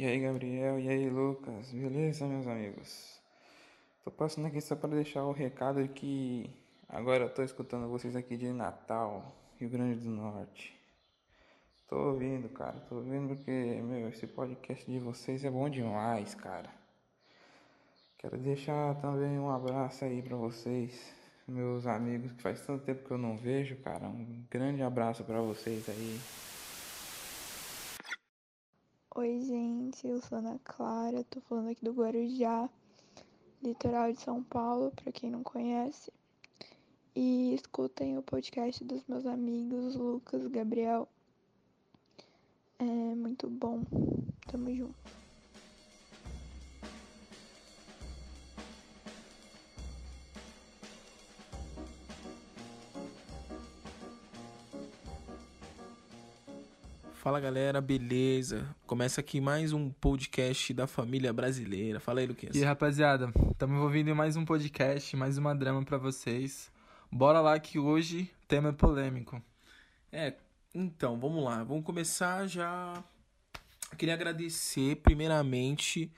E aí, Gabriel? E aí, Lucas? Beleza, meus amigos? Tô passando aqui só para deixar o recado que agora eu tô escutando vocês aqui de Natal, Rio Grande do Norte. Tô ouvindo, cara. Tô ouvindo porque, meu, esse podcast de vocês é bom demais, cara. Quero deixar também um abraço aí para vocês, meus amigos, que faz tanto tempo que eu não vejo, cara. Um grande abraço para vocês aí. Oi, gente, eu sou Ana Clara, tô falando aqui do Guarujá, litoral de São Paulo, para quem não conhece. E escutem o podcast dos meus amigos Lucas, Gabriel. É muito bom. Tamo junto. Fala galera, beleza? Começa aqui mais um podcast da família brasileira. Fala aí, Luquinhas. E aí, rapaziada, estamos envolvidos em mais um podcast, mais uma drama para vocês. Bora lá que hoje o tema é polêmico. É, então, vamos lá. Vamos começar já. Queria agradecer, primeiramente,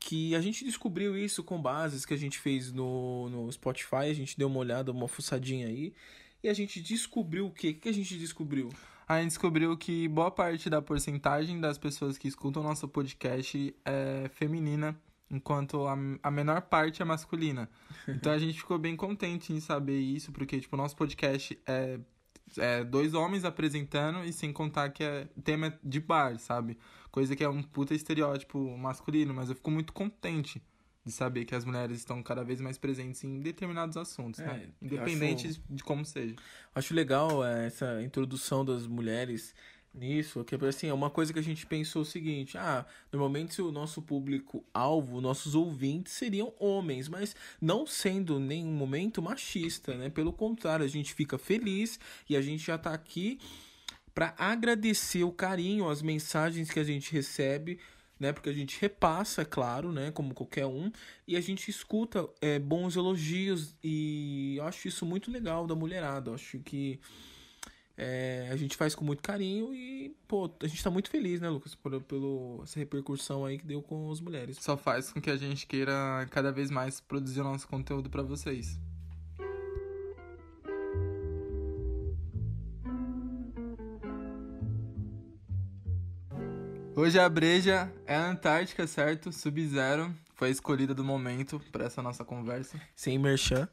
que a gente descobriu isso com bases que a gente fez no, no Spotify. A gente deu uma olhada, uma fuçadinha aí. E a gente descobriu o quê? O que a gente descobriu? A gente descobriu que boa parte da porcentagem das pessoas que escutam nosso podcast é feminina, enquanto a, a menor parte é masculina. Então a gente ficou bem contente em saber isso, porque tipo, o nosso podcast é, é dois homens apresentando e sem contar que é tema de bar, sabe? Coisa que é um puta estereótipo masculino, mas eu fico muito contente de saber que as mulheres estão cada vez mais presentes em determinados assuntos, É, né? Independente acho- de como seja. Acho legal é, essa introdução das mulheres nisso, que assim, é uma coisa que a gente pensou o seguinte, ah, normalmente o nosso público alvo, nossos ouvintes seriam homens, mas não sendo nenhum momento machista, né? Pelo contrário, a gente fica feliz e a gente já tá aqui para agradecer o carinho, as mensagens que a gente recebe, né? Porque a gente repassa, é claro, né? Como qualquer um, e a gente escuta é, bons elogios e eu acho isso muito legal da mulherada. Eu acho que é, a gente faz com muito carinho e, pô, a gente tá muito feliz, né, Lucas, por, pelo essa repercussão aí que deu com as mulheres. Só faz com que a gente queira cada vez mais produzir o nosso conteúdo pra vocês. Hoje a breja é a Antártica, certo? Sub-Zero foi a escolhida do momento pra essa nossa conversa. Sem merchan.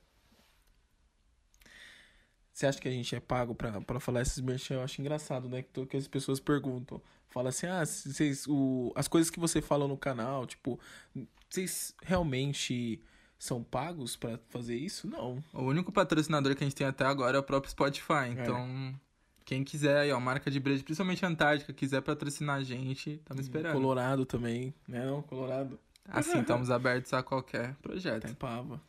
Você acha que a gente é pago pra, pra falar esses merchan? Eu acho engraçado, né? Que, que as pessoas perguntam. Fala assim, ah, vocês, o, as coisas que você fala no canal, tipo, vocês realmente são pagos pra fazer isso? Não. O único patrocinador que a gente tem até agora é o próprio Spotify. Então, quem quiser aí, ó, marca de breja, principalmente a Antártica, quiser patrocinar a gente, estamos esperando. Colorado também, né? Não, Colorado. Assim, estamos abertos a qualquer projeto. Tá em pava.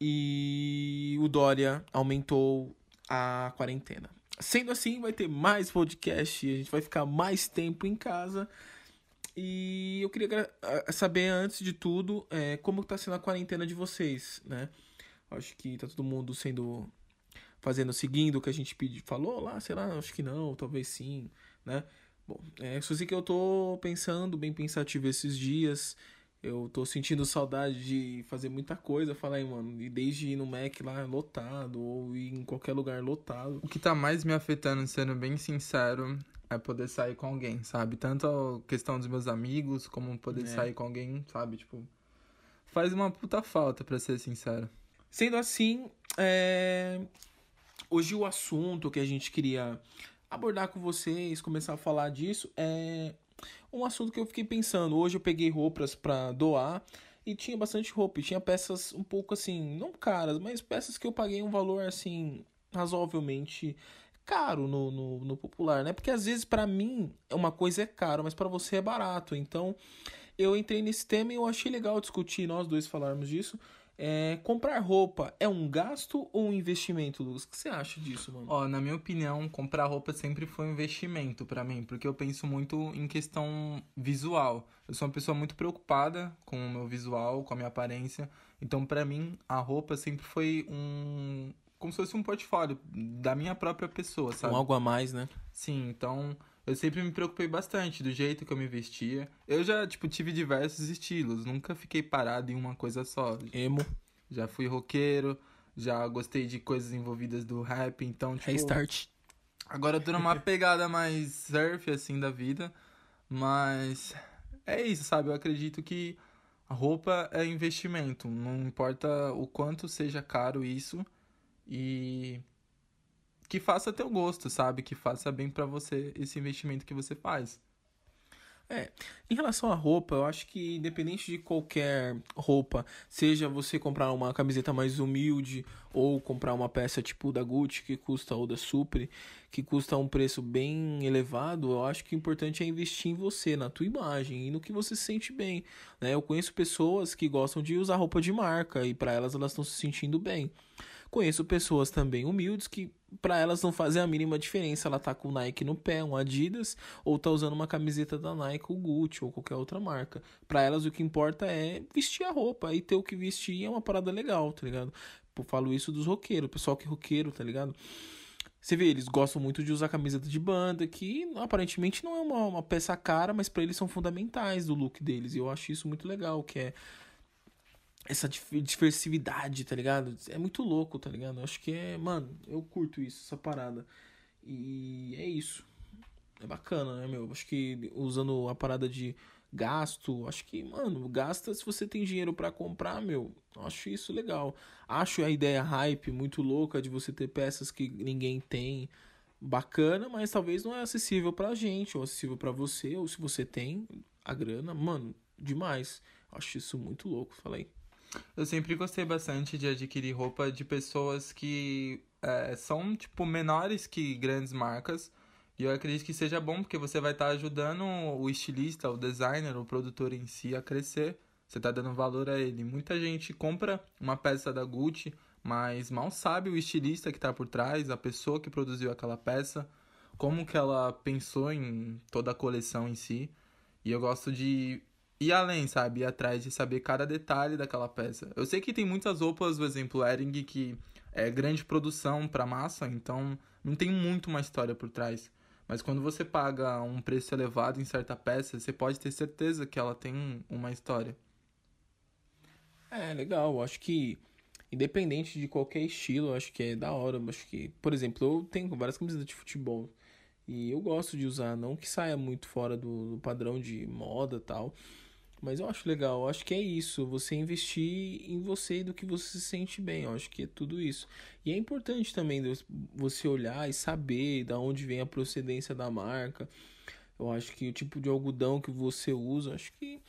E o Dória aumentou a quarentena. Sendo assim, vai ter mais podcast, a gente vai ficar mais tempo em casa. E eu queria saber, antes de tudo, é, como tá sendo a quarentena de vocês, né? Acho que tá todo mundo sendo. Fazendo, seguindo o que a gente pedi, falou lá, sei lá, acho que não, talvez sim, né? Bom, é, sei que eu tô pensando, bem pensativo esses dias. Eu tô sentindo saudade de fazer muita coisa, falar aí, mano, e desde ir no Mac lá lotado, ou ir em qualquer lugar lotado. O que tá mais me afetando, sendo bem sincero, é poder sair com alguém, sabe? Tanto a questão dos meus amigos, como poder É. sair com alguém, sabe? Tipo, faz uma puta falta, pra ser sincero. Sendo assim, é, hoje o assunto que a gente queria abordar com vocês, começar a falar disso, é um assunto que eu fiquei pensando. Hoje eu peguei roupas pra doar e tinha bastante roupa. E tinha peças um pouco assim, não caras, mas peças que eu paguei um valor assim, razoavelmente caro no, no, no popular, né? Porque às vezes pra mim uma coisa é caro, mas pra você é barato. Então eu entrei nesse tema e eu achei legal discutir, nós dois falarmos disso. É, comprar roupa é um gasto ou um investimento, Lucas? O que você acha disso, mano? Ó, na minha opinião, comprar roupa sempre foi um investimento pra mim, porque eu penso muito em questão visual. Eu sou uma pessoa muito preocupada com o meu visual, com a minha aparência. Então, pra mim, a roupa sempre foi um como se fosse um portfólio da minha própria pessoa, sabe? Um algo a mais, né? Sim, então eu sempre me preocupei bastante do jeito que eu me vestia. Eu já, tipo, tive diversos estilos, nunca fiquei parado em uma coisa só. Emo. Já fui roqueiro, já gostei de coisas envolvidas do rap, então, tipo... Restart. Agora eu tô numa pegada mais surf, assim, da vida. Mas é isso, sabe? Eu acredito que a roupa é investimento. Não importa o quanto seja caro isso. E que faça teu gosto, sabe? Que faça bem para você esse investimento que você faz. É, em relação à roupa, eu acho que independente de qualquer roupa, seja você comprar uma camiseta mais humilde ou comprar uma peça tipo da Gucci que custa ou da Supre, que custa um preço bem elevado, eu acho que o importante é investir em você, na tua imagem e no que você se sente bem, né? Eu conheço pessoas que gostam de usar roupa de marca e para elas elas estão se sentindo bem. Conheço pessoas também humildes que para elas não fazem a mínima diferença ela tá com o Nike no pé, um Adidas, ou tá usando uma camiseta da Nike, ou Gucci ou qualquer outra marca. Para elas o que importa é vestir a roupa e ter o que vestir é uma parada legal, tá ligado? Eu falo isso dos roqueiros, pessoal que é roqueiro, tá ligado? Você vê, eles gostam muito de usar camiseta de banda, que aparentemente não é uma, uma peça cara, mas para eles são fundamentais do look deles. E eu acho isso muito legal, que é essa diversividade, tá ligado? É muito louco, tá ligado? Eu acho que é, mano, eu curto isso, essa parada. E é isso. É bacana, né, meu? Acho que usando a parada de gasto, acho que, mano, gasta se você tem dinheiro para comprar, meu. Acho isso legal. Acho a ideia hype muito louca de você ter peças que ninguém tem. Bacana, mas talvez não é acessível pra gente, ou acessível para você, ou se você tem a grana, mano, demais. Acho isso muito louco, falei. Eu sempre gostei bastante de adquirir roupa de pessoas que é, são, tipo, menores que grandes marcas. E eu acredito que seja bom porque você vai estar tá ajudando o estilista, o designer, o produtor em si a crescer. Você está dando valor a ele. Muita gente compra uma peça da Gucci, mas mal sabe o estilista que está por trás, a pessoa que produziu aquela peça, como que ela pensou em toda a coleção em si. E eu gosto de ir além, sabe? Ir atrás de saber cada detalhe daquela peça. Eu sei que tem muitas roupas, por exemplo, Ering, que é grande produção para massa, então não tem muito uma história por trás. Mas quando você paga um preço elevado em certa peça, você pode ter certeza que ela tem uma história. É, legal. Acho que independente de qualquer estilo, acho que é da hora. Acho que, por exemplo, eu tenho várias camisetas de futebol. E eu gosto de usar, não que saia muito fora do, do padrão de moda tal. Mas eu acho legal, eu acho que é isso, você investir em você e do que você se sente bem, eu acho que é tudo isso. E é importante também você olhar e saber da onde vem a procedência da marca. Eu acho que o tipo de algodão que você usa, acho que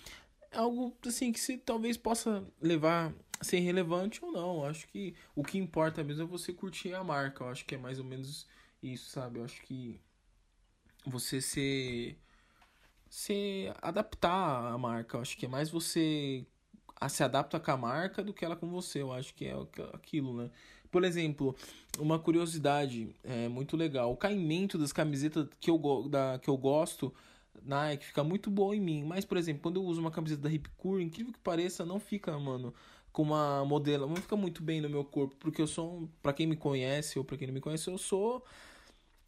é algo assim que se talvez possa levar a ser relevante ou não. Eu acho que o que importa mesmo é você curtir a marca. Eu acho que é mais ou menos isso, sabe? Eu acho que você ser se adaptar à marca. Eu acho que é mais você se adapta com a marca do que ela com você. Eu acho que é aquilo, né? Por exemplo, uma curiosidade é muito legal. O caimento das camisetas que eu, da, que eu gosto, Nike, fica muito bom em mim. Mas, por exemplo, quando eu uso uma camiseta da Ripcure, incrível que pareça, não fica, mano, com uma modelo. Não fica muito bem no meu corpo. Porque eu sou, para quem me conhece ou para quem não me conhece, eu sou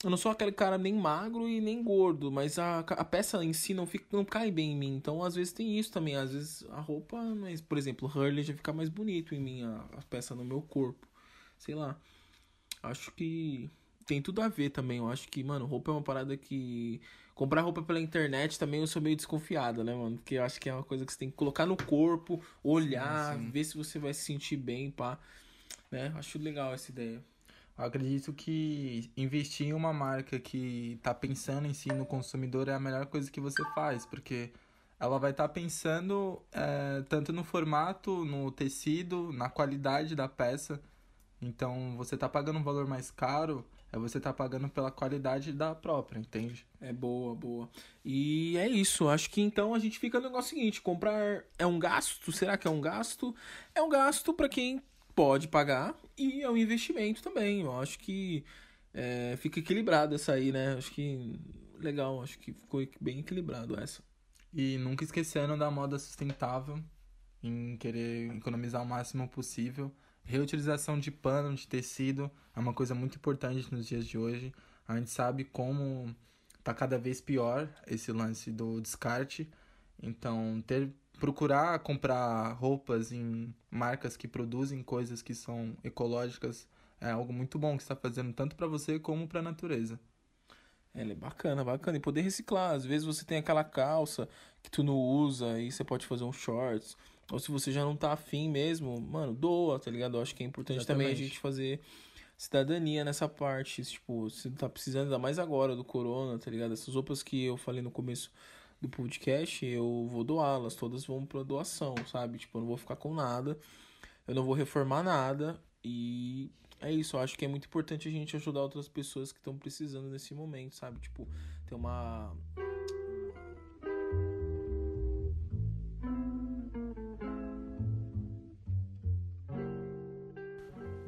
eu não sou aquele cara nem magro e nem gordo, mas a, a peça em si não, fica, não cai bem em mim. Então, às vezes tem isso também. Às vezes a roupa, mas, por exemplo, Hurley já fica mais bonito em mim, a, a peça no meu corpo. Sei lá. Acho que tem tudo a ver também. Eu acho que, mano, roupa é uma parada que. Comprar roupa pela internet também eu sou meio desconfiado, né, mano? Porque eu acho que é uma coisa que você tem que colocar no corpo, olhar, sim, sim. ver se você vai se sentir bem, pá. Né? Acho legal essa ideia. Eu acredito que investir em uma marca que está pensando em si no consumidor é a melhor coisa que você faz, porque ela vai estar tá pensando é, tanto no formato, no tecido, na qualidade da peça. Então, você está pagando um valor mais caro, é você tá pagando pela qualidade da própria, entende? É boa, boa. E é isso. Acho que então a gente fica no negócio seguinte: comprar é um gasto? Será que é um gasto? É um gasto para quem pode pagar e é um investimento também. Eu acho que é, fica equilibrado essa aí, né? Acho que legal, acho que ficou bem equilibrado essa. E nunca esquecendo da moda sustentável, em querer economizar o máximo possível. Reutilização de pano, de tecido, é uma coisa muito importante nos dias de hoje. A gente sabe como tá cada vez pior esse lance do descarte. Então, ter procurar comprar roupas em marcas que produzem coisas que são ecológicas é algo muito bom que está fazendo tanto para você como para a natureza. Ela é bacana, bacana. E poder reciclar. Às vezes você tem aquela calça que tu não usa e você pode fazer um shorts. Ou se você já não tá afim mesmo, mano, doa, tá ligado? Eu acho que é importante Exatamente. também a gente fazer cidadania nessa parte. Tipo, você tá precisando, ainda mais agora do corona, tá ligado? Essas roupas que eu falei no começo do podcast, eu vou doá-las, todas vão para doação, sabe? Tipo, eu não vou ficar com nada, eu não vou reformar nada e é isso, eu acho que é muito importante a gente ajudar outras pessoas que estão precisando nesse momento, sabe? Tipo, ter uma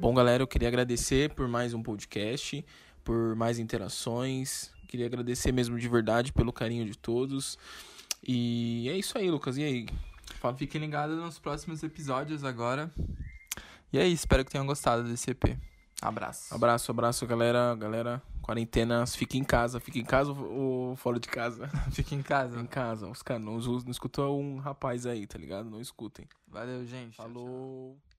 Bom, galera, eu queria agradecer por mais um podcast, por mais interações, Queria agradecer mesmo de verdade pelo carinho de todos. E é isso aí, Lucas. E aí? Fala. Fiquem ligados nos próximos episódios agora. E é isso, espero que tenham gostado desse EP. Abraço. Abraço, abraço, galera. Galera, quarentenas, fique em casa. Fique em casa ou fora de casa? fique em casa. Em casa. Os caras não, não escutou um rapaz aí, tá ligado? Não escutem. Valeu, gente. Falou. Tchau, tchau.